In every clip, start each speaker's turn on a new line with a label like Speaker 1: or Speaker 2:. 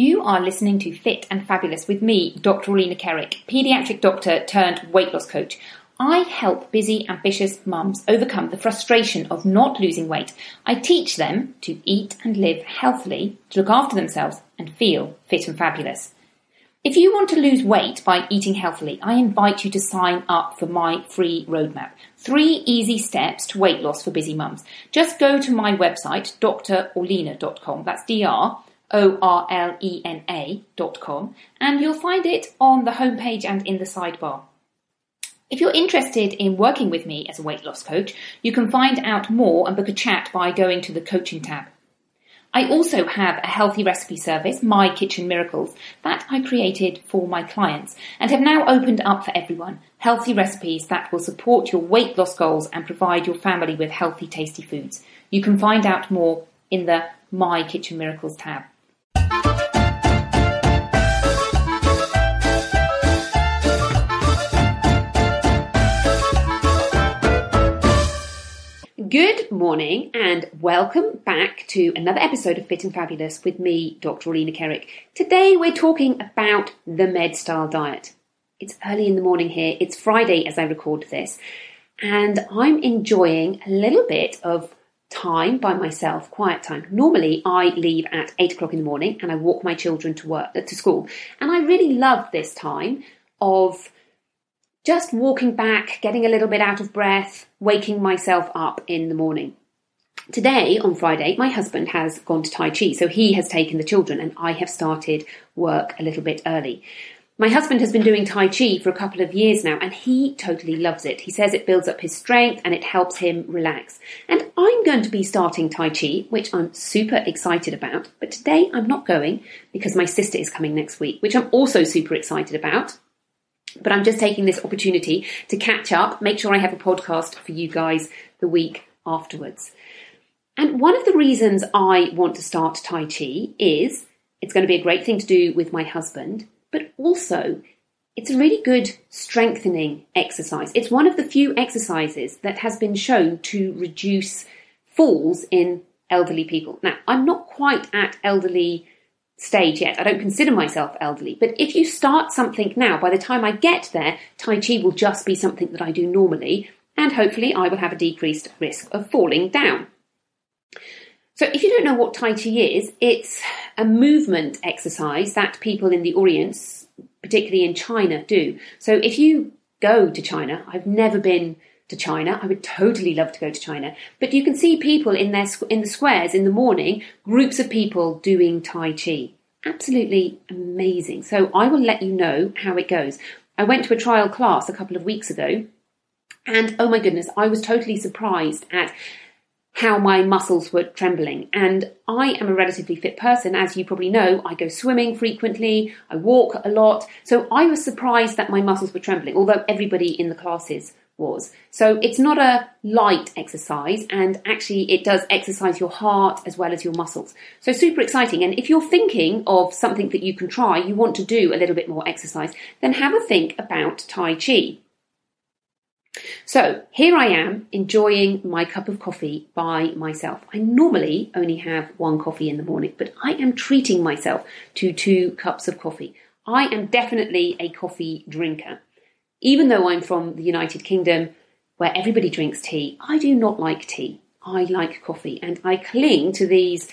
Speaker 1: You are listening to Fit and Fabulous with me, Dr. Orlena Kerek, paediatric doctor turned weight loss coach. I help busy, ambitious mums overcome the frustration of not losing weight. I teach them to eat and live healthily, to look after themselves, and feel fit and fabulous. If you want to lose weight by eating healthily, I invite you to sign up for my free roadmap. Three easy steps to weight loss for busy mums. Just go to my website, drorlena.com. That's dr O-R-L-E-N-A dot com, and you'll find it on the homepage and in the sidebar. If you're interested in working with me as a weight loss coach, you can find out more and book a chat by going to the coaching tab. I also have a healthy recipe service, My Kitchen Miracles, that I created for my clients and have now opened up for everyone. Healthy recipes that will support your weight loss goals and provide your family with healthy, tasty foods. You can find out more in the My Kitchen Miracles tab. Good morning and welcome back to another episode of Fit and Fabulous with me, Dr. Orlena Kerek. Today we're talking about the med style diet. It's early in the morning here, it's Friday as I record this, and I'm enjoying a little bit of time by myself, quiet time. Normally, I leave at eight o'clock in the morning and I walk my children to work to school, and I really love this time of just walking back, getting a little bit out of breath, waking myself up in the morning. Today, on Friday, my husband has gone to Tai Chi, so he has taken the children, and I have started work a little bit early. My husband has been doing Tai Chi for a couple of years now and he totally loves it. He says it builds up his strength and it helps him relax. And I'm going to be starting Tai Chi, which I'm super excited about. But today I'm not going because my sister is coming next week, which I'm also super excited about. But I'm just taking this opportunity to catch up, make sure I have a podcast for you guys the week afterwards. And one of the reasons I want to start Tai Chi is it's going to be a great thing to do with my husband but also it's a really good strengthening exercise. It's one of the few exercises that has been shown to reduce falls in elderly people. Now, I'm not quite at elderly stage yet. I don't consider myself elderly, but if you start something now, by the time I get there, Tai Chi will just be something that I do normally, and hopefully I will have a decreased risk of falling down. So, if you don't know what Tai Chi is, it's a movement exercise that people in the Orient, particularly in China, do. So, if you go to China, I've never been to China. I would totally love to go to China. But you can see people in their in the squares in the morning, groups of people doing Tai Chi. Absolutely amazing. So I will let you know how it goes. I went to a trial class a couple of weeks ago, and oh my goodness, I was totally surprised at how my muscles were trembling. And I am a relatively fit person, as you probably know. I go swimming frequently, I walk a lot. So I was surprised that my muscles were trembling, although everybody in the classes was. So it's not a light exercise, and actually, it does exercise your heart as well as your muscles. So super exciting. And if you're thinking of something that you can try, you want to do a little bit more exercise, then have a think about Tai Chi. So here I am enjoying my cup of coffee by myself. I normally only have one coffee in the morning, but I am treating myself to two cups of coffee. I am definitely a coffee drinker. Even though I'm from the United Kingdom where everybody drinks tea, I do not like tea. I like coffee and I cling to these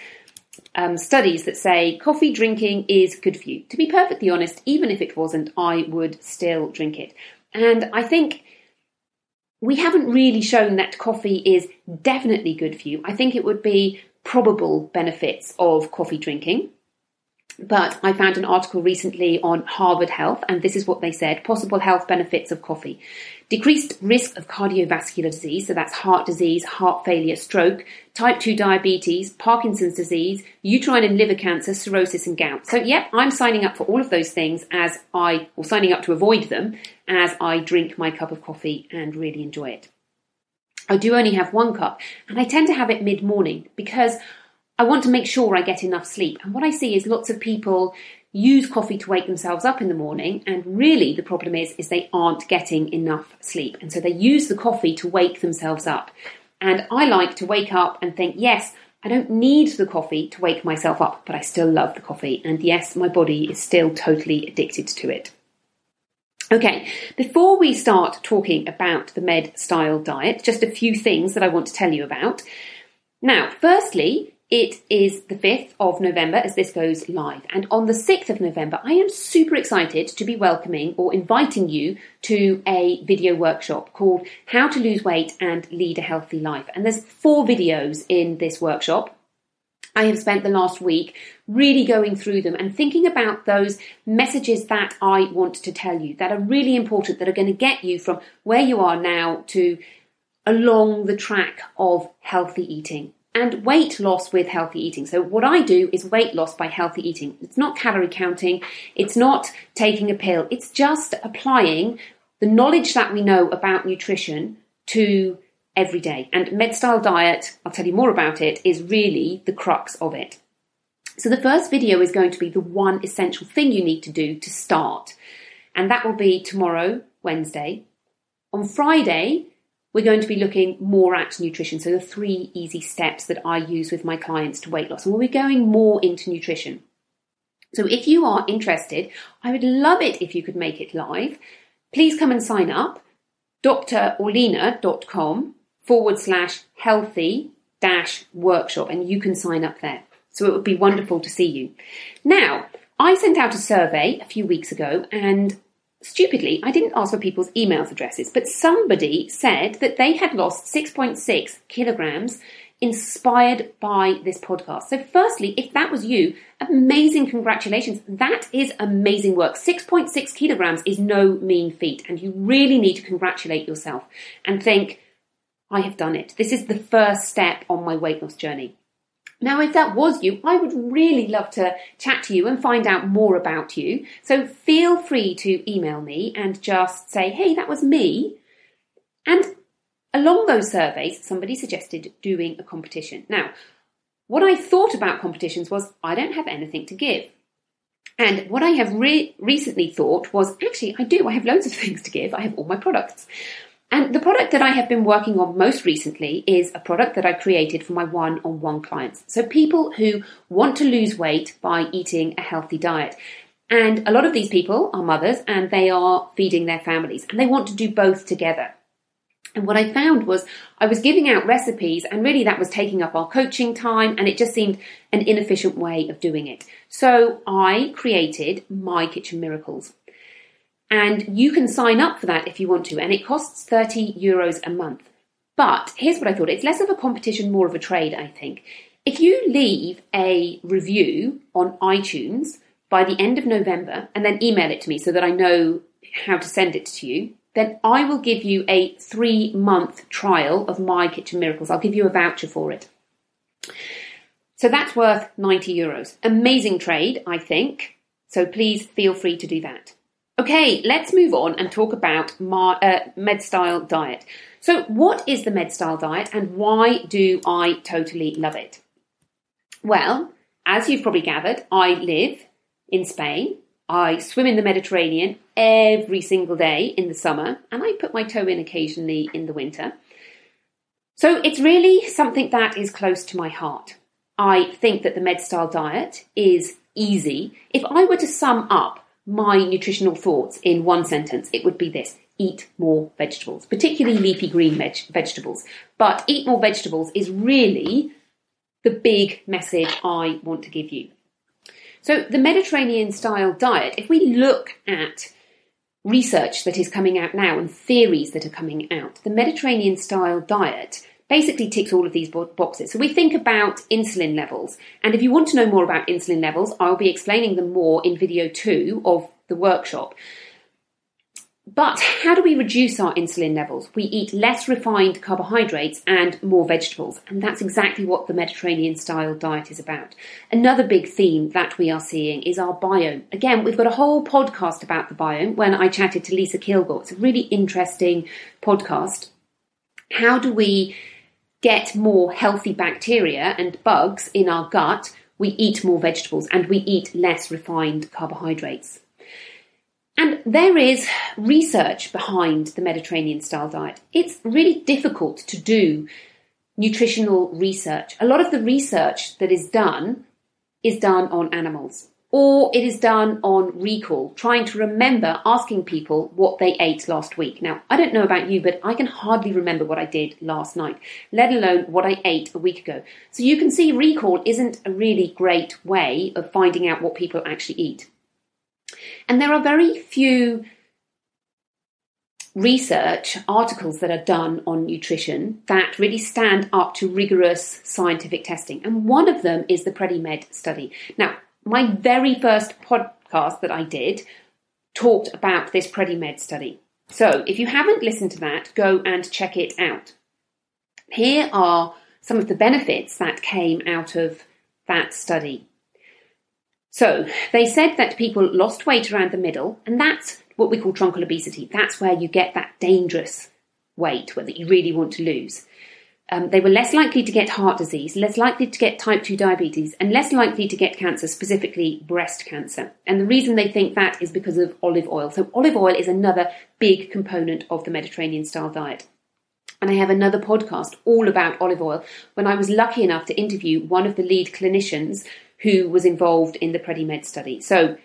Speaker 1: um, studies that say coffee drinking is good for you. To be perfectly honest, even if it wasn't, I would still drink it. And I think we haven't really shown that coffee is definitely good for you. I think it would be probable benefits of coffee drinking. But I found an article recently on Harvard Health, and this is what they said possible health benefits of coffee. Decreased risk of cardiovascular disease, so that's heart disease, heart failure, stroke, type 2 diabetes, Parkinson's disease, uterine and liver cancer, cirrhosis, and gout. So, yep, I'm signing up for all of those things as I, or signing up to avoid them as I drink my cup of coffee and really enjoy it. I do only have one cup, and I tend to have it mid morning because I want to make sure I get enough sleep. And what I see is lots of people use coffee to wake themselves up in the morning and really the problem is is they aren't getting enough sleep. And so they use the coffee to wake themselves up. And I like to wake up and think, yes, I don't need the coffee to wake myself up, but I still love the coffee. And yes, my body is still totally addicted to it. Okay, before we start talking about the med style diet, just a few things that I want to tell you about. Now, firstly, it is the 5th of November as this goes live. And on the 6th of November, I am super excited to be welcoming or inviting you to a video workshop called How to Lose Weight and Lead a Healthy Life. And there's four videos in this workshop. I have spent the last week really going through them and thinking about those messages that I want to tell you that are really important, that are going to get you from where you are now to along the track of healthy eating and weight loss with healthy eating. So, what I do is weight loss by healthy eating. It's not calorie counting, it's not taking a pill, it's just applying the knowledge that we know about nutrition to every day. And MedStyle Diet, I'll tell you more about it, is really the crux of it. So, the first video is going to be the one essential thing you need to do to start. And that will be tomorrow, Wednesday. On Friday, we're going to be looking more at nutrition. So, the three easy steps that I use with my clients to weight loss. And we'll be going more into nutrition. So, if you are interested, I would love it if you could make it live. Please come and sign up. drorlena.com forward slash healthy dash workshop, and you can sign up there. So, it would be wonderful to see you. Now, I sent out a survey a few weeks ago, and Stupidly, I didn't ask for people's email addresses, but somebody said that they had lost 6.6 kilograms inspired by this podcast. So, firstly, if that was you, amazing congratulations. That is amazing work. 6.6 kilograms is no mean feat, and you really need to congratulate yourself and think, I have done it. This is the first step on my weight loss journey. Now, if that was you, I would really love to chat to you and find out more about you. So feel free to email me and just say, hey, that was me. And along those surveys, somebody suggested doing a competition. Now, what I thought about competitions was I don't have anything to give. And what I have re- recently thought was actually, I do. I have loads of things to give. I have all my products. And the product that I have been working on most recently is a product that I created for my one on one clients. So, people who want to lose weight by eating a healthy diet. And a lot of these people are mothers and they are feeding their families and they want to do both together. And what I found was I was giving out recipes, and really that was taking up our coaching time, and it just seemed an inefficient way of doing it. So I created My Kitchen Miracles. And you can sign up for that if you want to, and it costs 30 euros a month. But here's what I thought it's less of a competition, more of a trade, I think. If you leave a review on iTunes by the end of November and then email it to me so that I know how to send it to you, then I will give you a three month trial of My Kitchen Miracles. I'll give you a voucher for it. So that's worth 90 euros. Amazing trade, I think. So please feel free to do that. Okay, let's move on and talk about my, uh, MedStyle diet. So, what is the MedStyle diet and why do I totally love it? Well, as you've probably gathered, I live in Spain. I swim in the Mediterranean every single day in the summer, and I put my toe in occasionally in the winter. So, it's really something that is close to my heart. I think that the MedStyle diet is easy. If I were to sum up my nutritional thoughts in one sentence, it would be this eat more vegetables, particularly leafy green veg- vegetables. But eat more vegetables is really the big message I want to give you. So, the Mediterranean style diet, if we look at research that is coming out now and theories that are coming out, the Mediterranean style diet basically ticks all of these boxes. So we think about insulin levels. And if you want to know more about insulin levels, I'll be explaining them more in video two of the workshop. But how do we reduce our insulin levels? We eat less refined carbohydrates and more vegetables, and that's exactly what the Mediterranean style diet is about. Another big theme that we are seeing is our biome. Again, we've got a whole podcast about the biome when I chatted to Lisa Kilgore. It's a really interesting podcast. How do we get more healthy bacteria and bugs in our gut? We eat more vegetables and we eat less refined carbohydrates. And there is research behind the Mediterranean style diet. It's really difficult to do nutritional research. A lot of the research that is done is done on animals or it is done on recall, trying to remember asking people what they ate last week. Now, I don't know about you, but I can hardly remember what I did last night, let alone what I ate a week ago. So you can see recall isn't a really great way of finding out what people actually eat. And there are very few research articles that are done on nutrition that really stand up to rigorous scientific testing. And one of them is the PREDIMED study. Now, my very first podcast that I did talked about this PREDIMED study. So if you haven't listened to that, go and check it out. Here are some of the benefits that came out of that study. So they said that people lost weight around the middle, and that's what we call truncal obesity. That's where you get that dangerous weight that you really want to lose. Um, they were less likely to get heart disease, less likely to get type 2 diabetes, and less likely to get cancer, specifically breast cancer. And the reason they think that is because of olive oil. So, olive oil is another big component of the Mediterranean style diet. And I have another podcast all about olive oil when I was lucky enough to interview one of the lead clinicians who was involved in the PREDIMED study. So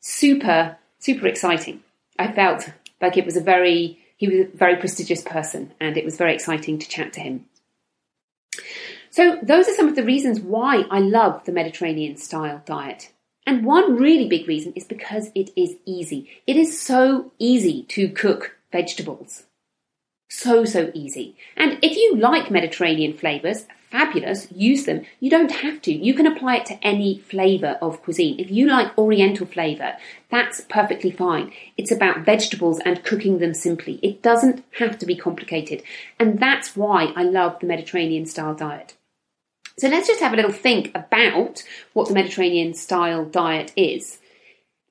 Speaker 1: super, super exciting. I felt like it was a very, he was a very prestigious person and it was very exciting to chat to him. So those are some of the reasons why I love the Mediterranean style diet. And one really big reason is because it is easy. It is so easy to cook vegetables. So, so easy. And if you like Mediterranean flavours, fabulous, use them. You don't have to. You can apply it to any flavour of cuisine. If you like Oriental flavour, that's perfectly fine. It's about vegetables and cooking them simply. It doesn't have to be complicated. And that's why I love the Mediterranean style diet. So let's just have a little think about what the Mediterranean style diet is.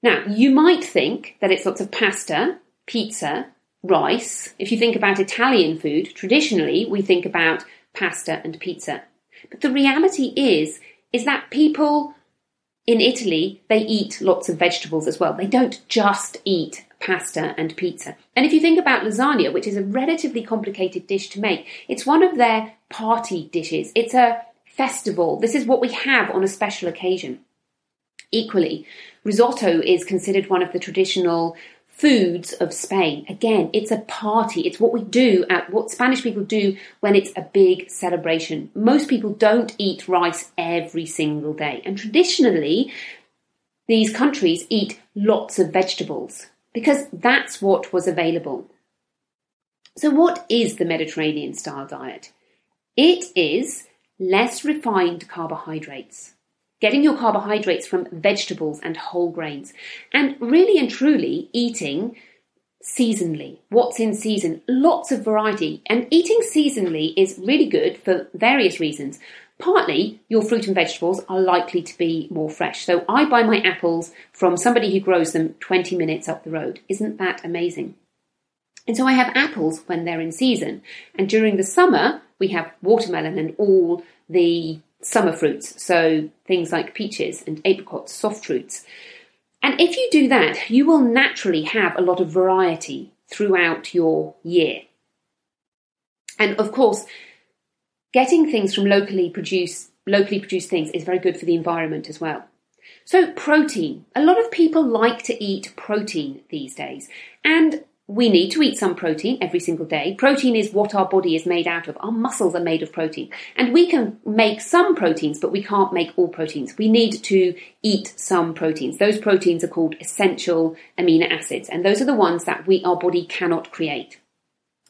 Speaker 1: Now, you might think that it's lots of pasta, pizza, rice. If you think about Italian food, traditionally we think about pasta and pizza. But the reality is, is that people in Italy, they eat lots of vegetables as well. They don't just eat pasta and pizza. And if you think about lasagna, which is a relatively complicated dish to make, it's one of their party dishes. It's a festival. This is what we have on a special occasion. Equally, risotto is considered one of the traditional foods of Spain. Again, it's a party. It's what we do at what Spanish people do when it's a big celebration. Most people don't eat rice every single day. And traditionally, these countries eat lots of vegetables because that's what was available. So, what is the Mediterranean style diet? It is less refined carbohydrates getting your carbohydrates from vegetables and whole grains, and really and truly eating seasonally. What's in season? Lots of variety. And eating seasonally is really good for various reasons. Partly, your fruit and vegetables are likely to be more fresh. So I buy my apples from somebody who grows them 20 minutes up the road. Isn't that amazing? And so I have apples when they're in season. And during the summer, we have watermelon and all the summer fruits, so things like peaches and apricots, soft fruits. And if you do that, you will naturally have a lot of variety throughout your year. And of course, getting things from locally produced locally produced things is very good for the environment as well. So protein. A lot of people like to eat protein these days. And we need to eat some protein every single day. Protein is what our body is made out of. Our muscles are made of protein. And we can make some proteins, but we can't make all proteins. We need to eat some proteins. Those proteins are called essential amino acids, and those are the ones that we, our body cannot create.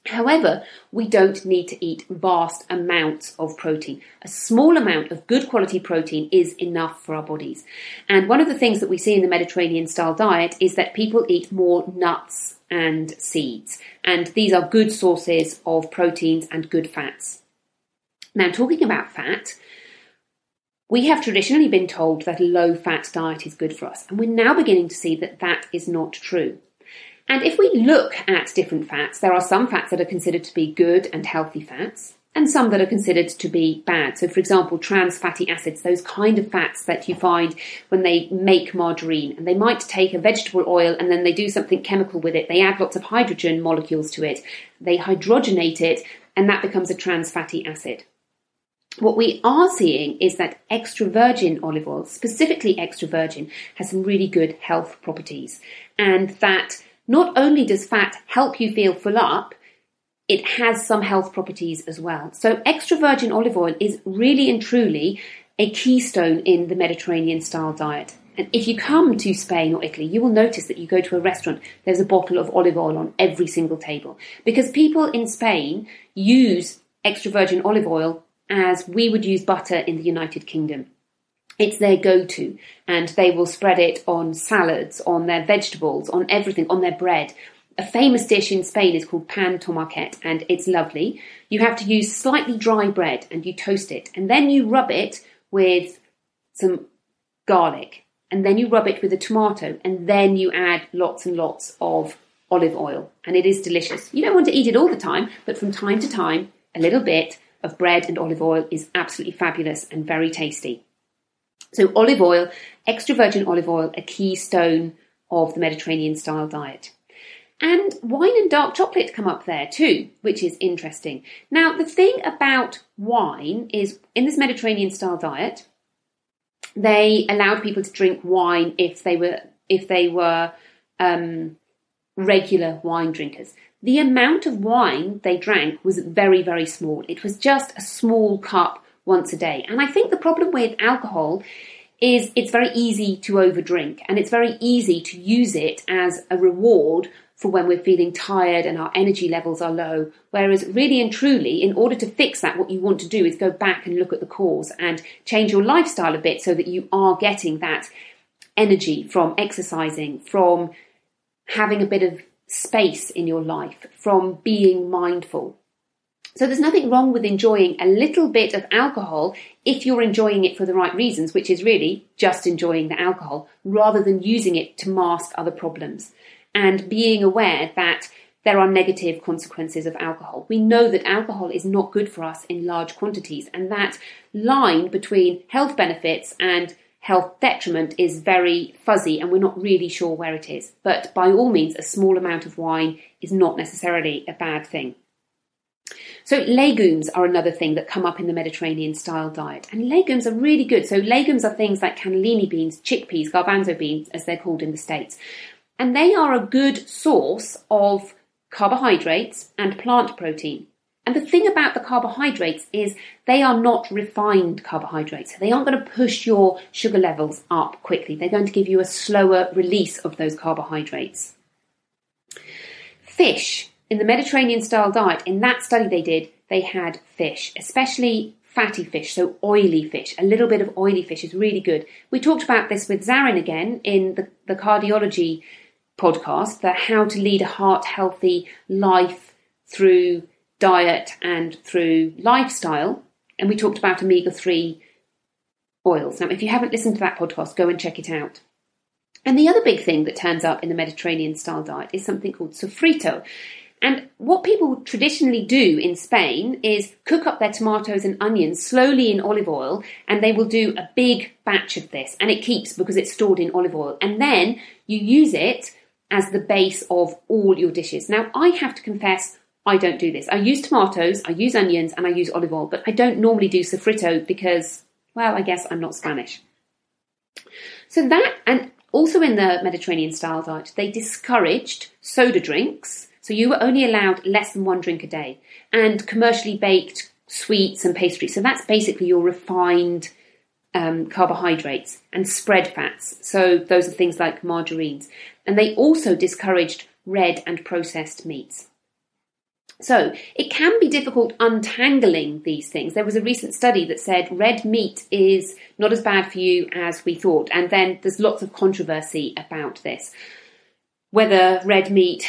Speaker 1: However, we don't need to eat vast amounts of protein. A small amount of good quality protein is enough for our bodies. And one of the things that we see in the Mediterranean style diet is that people eat more nuts and seeds. And these are good sources of proteins and good fats. Now, talking about fat, we have traditionally been told that a low fat diet is good for us, and we're now beginning to see that that is not true. And if we look at different fats, there are some fats that are considered to be good and healthy fats, and some that are considered to be bad. So, for example, trans fatty acids, those kind of fats that you find when they make margarine, and they might take a vegetable oil and then they do something chemical with it. They add lots of hydrogen molecules to it, they hydrogenate it, and that becomes a trans fatty acid. What we are seeing is that extra virgin olive oil, specifically extra virgin, has some really good health properties, and that not only does fat help you feel full up, it has some health properties as well. So, extra virgin olive oil is really and truly a keystone in the Mediterranean style diet. And if you come to Spain or Italy, you will notice that you go to a restaurant, there's a bottle of olive oil on every single table. Because people in Spain use extra virgin olive oil as we would use butter in the United Kingdom. It's their go to, and they will spread it on salads, on their vegetables, on everything, on their bread a famous dish in Spain is called pan tomaquet and it's lovely. You have to use slightly dry bread and you toast it and then you rub it with some garlic and then you rub it with a tomato and then you add lots and lots of olive oil and it is delicious. You don't want to eat it all the time, but from time to time, a little bit of bread and olive oil is absolutely fabulous and very tasty. So, olive oil, extra virgin olive oil, a keystone of the Mediterranean style diet. And wine and dark chocolate come up there too, which is interesting. Now, the thing about wine is in this Mediterranean style diet, they allowed people to drink wine if they were if they were um, regular wine drinkers. The amount of wine they drank was very, very small. It was just a small cup once a day. And I think the problem with alcohol is it's very easy to overdrink and it's very easy to use it as a reward for when we're feeling tired and our energy levels are low. Whereas, really and truly, in order to fix that, what you want to do is go back and look at the cause and change your lifestyle a bit so that you are getting that energy from exercising, from having a bit of space in your life, from being mindful. So there's nothing wrong with enjoying a little bit of alcohol if you're enjoying it for the right reasons, which is really just enjoying the alcohol rather than using it to mask other problems and being aware that there are negative consequences of alcohol. We know that alcohol is not good for us in large quantities, and that line between health benefits and health detriment is very fuzzy, and we're not really sure where it is. But by all means, a small amount of wine is not necessarily a bad thing. So, legumes are another thing that come up in the Mediterranean style diet. And legumes are really good. So, legumes are things like cannellini beans, chickpeas, garbanzo beans, as they're called in the States and they are a good source of carbohydrates and plant protein. And the thing about the carbohydrates is they are not refined carbohydrates. They aren't going to push your sugar levels up quickly. They're going to give you a slower release of those carbohydrates. Fish, in the Mediterranean style diet, in that study they did, they had fish, especially fatty fish, so oily fish. A little bit of oily fish is really good. We talked about this with Zarin again in the, the cardiology podcast, the How to Lead a Heart Healthy Life Through Diet and Through Lifestyle. And we talked about omega 3 oils. Now, if you haven't listened to that podcast, go and check it out. And the other big thing that turns up in the Mediterranean style diet is something called sofrito. And what people traditionally do in Spain is cook up their tomatoes and onions slowly in olive oil, and they will do a big batch of this, and it keeps because it's stored in olive oil. And then you use it as the base of all your dishes. Now, I have to confess, I don't do this. I use tomatoes, I use onions, and I use olive oil, but I don't normally do sofrito because, well, I guess I'm not Spanish. So that, and also in the Mediterranean style diet, they discouraged soda drinks So you were only allowed less than one drink a day. And commercially baked sweets and pastries. So that's basically your refined um, carbohydrates and spread fats. So those are things like margarines. And they also discouraged red and processed meats. So it can be difficult untangling these things. There was a recent study that said red meat is not as bad for you as we thought. And then there's lots of controversy about this. Whether red meat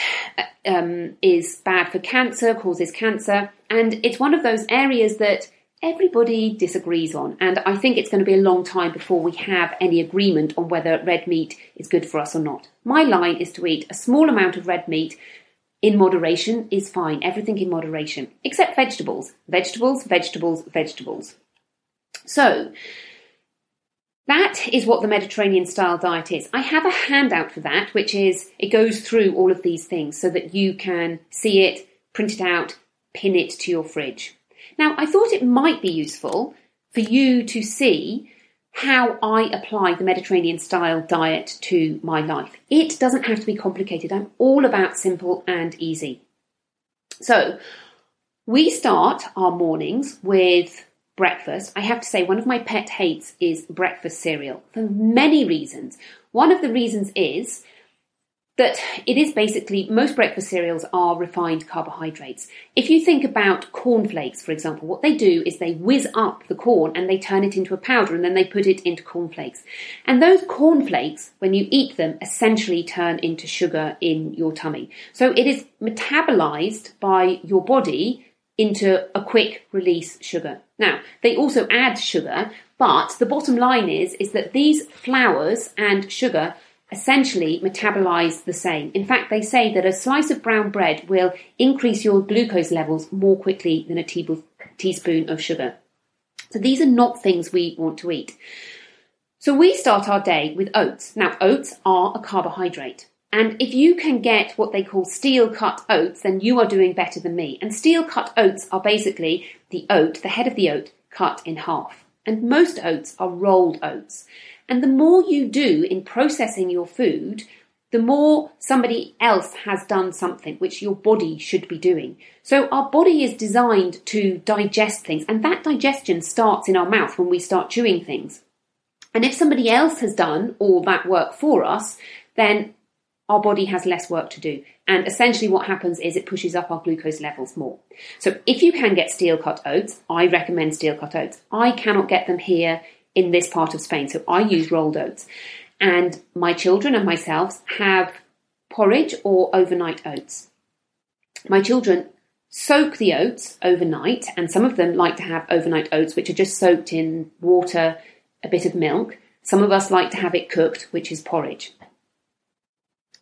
Speaker 1: um, is bad for cancer, causes cancer. And it's one of those areas that everybody disagrees on. And I think it's going to be a long time before we have any agreement on whether red meat is good for us or not. My line is to eat a small amount of red meat in moderation is fine. Everything in moderation, except vegetables. Vegetables, vegetables, vegetables. So, that is what the Mediterranean style diet is. I have a handout for that, which is it goes through all of these things so that you can see it, print it out, pin it to your fridge. Now, I thought it might be useful for you to see how I apply the Mediterranean style diet to my life. It doesn't have to be complicated. I'm all about simple and easy. So, we start our mornings with breakfast. I have to say, one of my pet hates is breakfast cereal for many reasons. One of the reasons is that it is basically most breakfast cereals are refined carbohydrates. If you think about cornflakes, for example, what they do is they whiz up the corn and they turn it into a powder and then they put it into cornflakes. And those cornflakes, when you eat them, essentially turn into sugar in your tummy. So it is metabolized by your body into a quick release sugar. Now, they also add sugar, but the bottom line is, is that these flours and sugar essentially metabolize the same. In fact, they say that a slice of brown bread will increase your glucose levels more quickly than a teaspoon of sugar. So these are not things we want to eat. So we start our day with oats. Now, oats are a carbohydrate. And if you can get what they call steel cut oats, then you are doing better than me. And steel cut oats are basically the oat, the head of the oat, cut in half. And most oats are rolled oats. And the more you do in processing your food, the more somebody else has done something which your body should be doing. So our body is designed to digest things, and that digestion starts in our mouth when we start chewing things. And if somebody else has done all that work for us, then our body has less work to do. And essentially, what happens is it pushes up our glucose levels more. So, if you can get steel cut oats, I recommend steel cut oats. I cannot get them here in this part of Spain. So I use rolled oats. And my children and myself have porridge or overnight oats. My children soak the oats overnight, and some of them like to have overnight oats, which are just soaked in water, a bit of milk. Some of us like to have it cooked, which is porridge.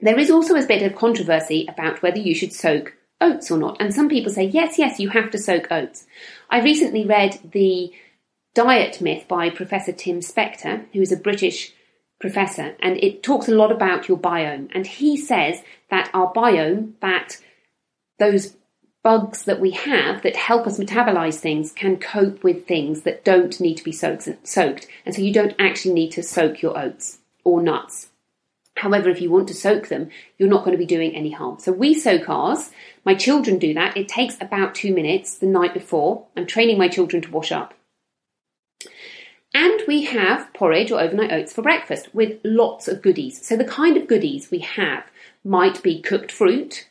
Speaker 1: There is also a bit of controversy about whether you should soak oats or not, and some people say, yes, yes, you have to soak oats. I recently read the Diet Myth by Professor Tim Spector, who is a British professor, and it talks a lot about your biome. And he says that our biome, that those bugs that we have that help us metabolize things can cope with things that don't need to be soaked, soaked. And so you don't actually need to soak your oats or nuts. However, if you want to soak them, you're not going to be doing any harm. So we soak ours. My children do that. It takes about two minutes the night before. I'm training my children to wash up. And we have porridge or overnight oats for breakfast with lots of goodies. So the kind of goodies we have might be cooked fruit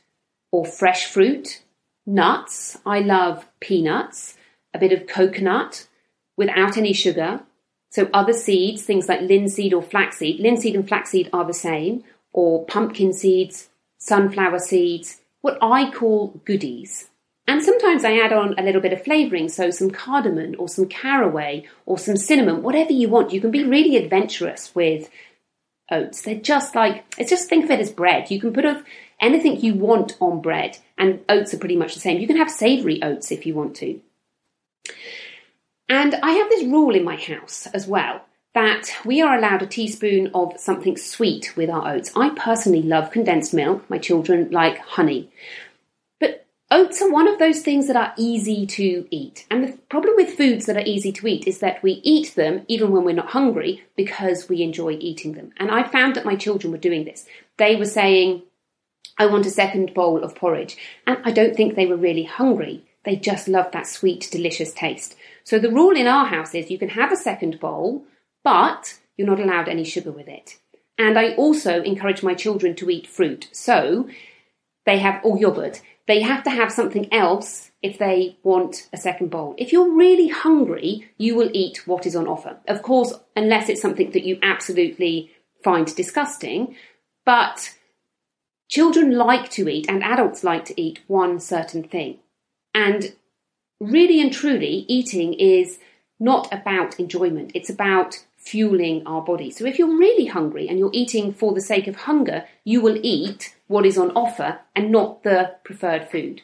Speaker 1: or fresh fruit, nuts. I love peanuts, a bit of coconut without any sugar. So other seeds, things like linseed or flaxseed. Linseed and flaxseed are the same, or pumpkin seeds, sunflower seeds, what I call goodies. And sometimes I add on a little bit of flavouring, so some cardamom or some caraway or some cinnamon, whatever you want. You can be really adventurous with oats. They're just like, it's just think of it as bread. You can put of anything you want on bread, and oats are pretty much the same. You can have savoury oats if you want to. And I have this rule in my house as well that we are allowed a teaspoon of something sweet with our oats. I personally love condensed milk. My children like honey. Oh, Oats are one of those things that are easy to eat. And the problem with foods that are easy to eat is that we eat them even when we're not hungry because we enjoy eating them. And I found that my children were doing this. They were saying, I want a second bowl of porridge. And I don't think they were really hungry. They just loved that sweet, delicious taste. So the rule in our house is you can have a second bowl, but you're not allowed any sugar with it. And I also encourage my children to eat fruit. So they have, or yogurt. They have to have something else if they want a second bowl. If you're really hungry, you will eat what is on offer. Of course, unless it's something that you absolutely find disgusting. But children like to eat and adults like to eat one certain thing. And really and truly, eating is not about enjoyment, it's about fueling our body. So if you're really hungry and you're eating for the sake of hunger, you will eat what is on offer and not the preferred food.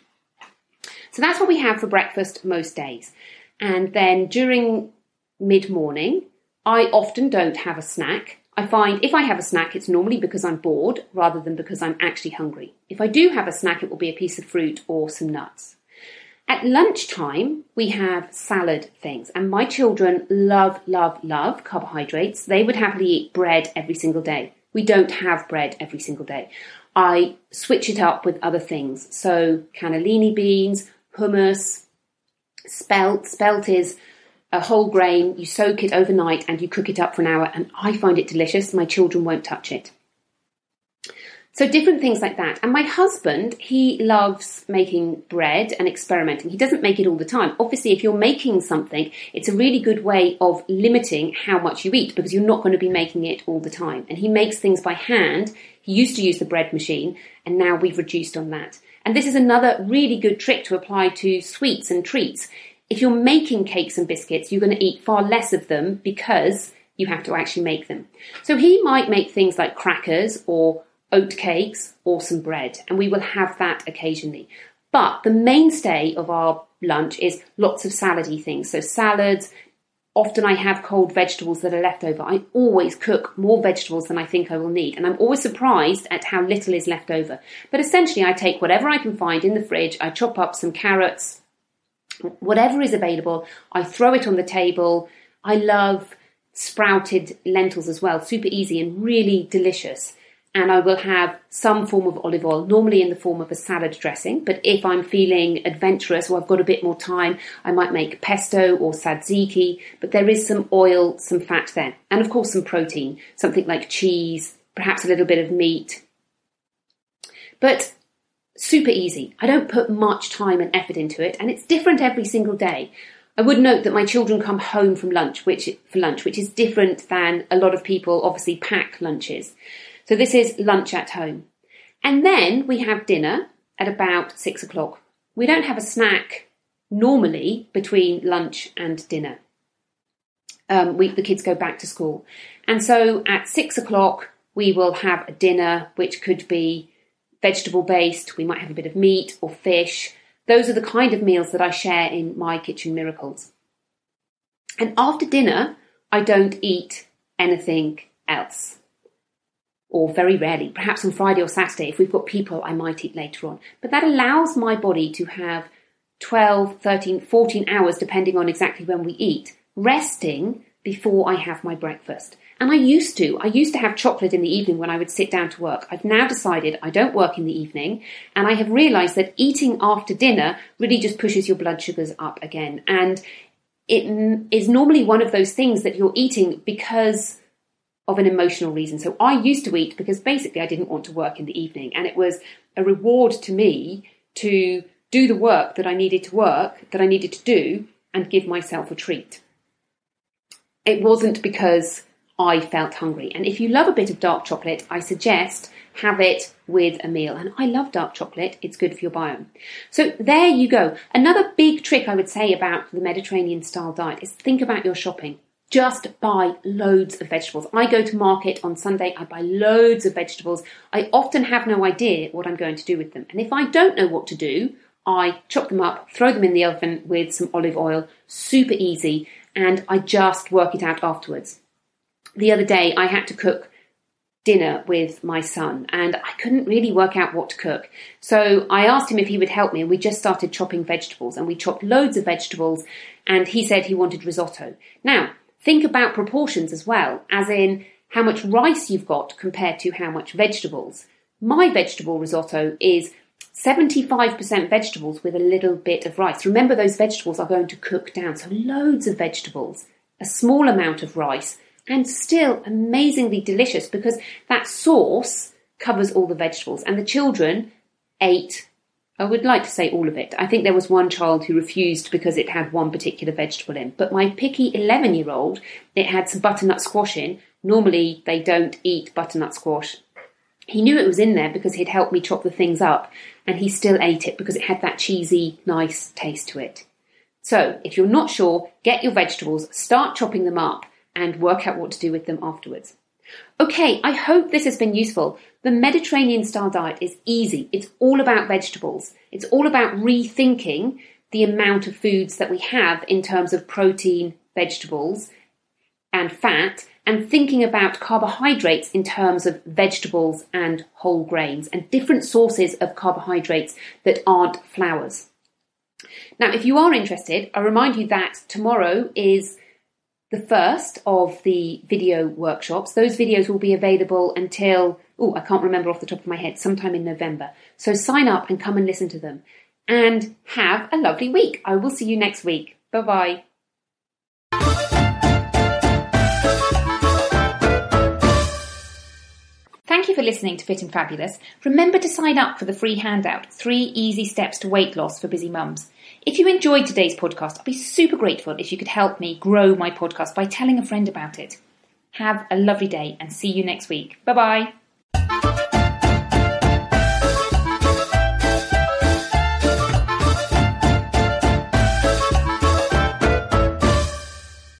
Speaker 1: So that's what we have for breakfast most days. And then during mid morning, I often don't have a snack. I find if I have a snack, it's normally because I'm bored rather than because I'm actually hungry. If I do have a snack, it will be a piece of fruit or some nuts. At lunchtime, we have salad things, and my children love, love, love carbohydrates. They would happily eat bread every single day. We don't have bread every single day. I switch it up with other things. So, cannellini beans, hummus, spelt. Spelt is a whole grain, you soak it overnight and you cook it up for an hour, and I find it delicious. My children won't touch it. So different things like that. And my husband, he loves making bread and experimenting. He doesn't make it all the time. Obviously, if you're making something, it's a really good way of limiting how much you eat because you're not going to be making it all the time. And he makes things by hand. He used to use the bread machine and now we've reduced on that. And this is another really good trick to apply to sweets and treats if you're making cakes and biscuits, you're going to eat far less of them because you have to actually make them. So he might make things like crackers or oat cakes or some bread, and we will have that occasionally. But the mainstay of our lunch is lots of salady things. So salads, often I have cold vegetables that are left over. I always cook more vegetables than I think I will need, and I'm always surprised at how little is left over. But essentially, I take whatever I can find in the fridge, I chop up some carrots, whatever is available, I throw it on the table. I love sprouted lentils as well, super easy and really delicious. And I will have some form of olive oil, normally in the form of a salad dressing. But if I'm feeling adventurous or I've got a bit more time, I might make pesto or tzatziki. But there is some oil, some fat there. And of course, some protein, something like cheese, perhaps a little bit of meat. But super easy. I don't put much time and effort into it, and it's different every single day. I would note that my children come home from lunch, which for lunch, which is different than a lot of people obviously pack lunches. So this is lunch at home. And then we have dinner at about six o'clock. We don't have a snack normally between lunch and dinner. Um, we, the kids go back to school. And so at six o'clock, we will have a dinner, which could be vegetable based, we might have a bit of meat or fish. Those are the kind of meals that I share in my Kitchen Miracles. And after dinner, I don't eat anything else. Or very rarely, perhaps on Friday or Saturday, if we've got people, I might eat later on. But that allows my body to have 12, 13, 14 hours, depending on exactly when we eat, resting before I have my breakfast. And I used to. I used to have chocolate in the evening when I would sit down to work. I've now decided I don't work in the evening, and I have realized that eating after dinner really just pushes your blood sugars up again. And it is normally one of those things that you're eating because of an emotional reason. So I used to eat because basically I didn't want to work in the evening, and it was a reward to me to do the work that I needed to work, that I needed to do, and give myself a treat. It wasn't because I felt hungry. And if you love a bit of dark chocolate, I suggest have it with a meal. And I love dark chocolate, it's good for your biome. So there you go. Another big trick I would say about the Mediterranean style diet is think about your shopping. Just buy loads of vegetables. I go to market on Sunday, I buy loads of vegetables. I often have no idea what I'm going to do with them. And if I don't know what to do, I chop them up, throw them in the oven with some olive oil, super easy, and I just work it out afterwards the other day I had to cook dinner with my son and I couldn't really work out what to cook. So I asked him if he would help me and we just started chopping vegetables and we chopped loads of vegetables and he said he wanted risotto. Now, think about proportions as well, as in how much rice you've got compared to how much vegetables. My vegetable risotto is 75% vegetables with a little bit of rice. Remember, those vegetables are going to cook down, so loads of vegetables, a small amount of rice, and still amazingly delicious because that sauce covers all the vegetables. And the children ate, I would like to say all of it. I think there was one child who refused because it had one particular vegetable in. But my picky 11 year old, it had some butternut squash in. Normally, they don't eat butternut squash. He knew it was in there because he'd helped me chop the things up, and he still ate it because it had that cheesy, nice taste to it. So, if you're not sure, get your vegetables, start chopping them up, and work out what to do with them afterwards. Okay, I hope this has been useful. The Mediterranean style diet is easy. It's all about vegetables. It's all about rethinking the amount of foods that we have in terms of protein, vegetables, and fat, and thinking about carbohydrates in terms of vegetables and whole grains and different sources of carbohydrates that aren't flours. Now, if you are interested, I remind you that tomorrow is the first of the video workshops. Those videos will be available until, oh, I can't remember off the top of my head, sometime in November. So sign up and come and listen to them. And have a lovely week. I will see you next week. Bye bye. Thank you for listening to Fit and Fabulous. Remember to sign up for the free handout, Three Easy Steps to Weight Loss for Busy Mums. If you enjoyed today's podcast, I'd be super grateful if you could help me grow my podcast by telling a friend about it. Have a lovely day and see you next week. Bye bye.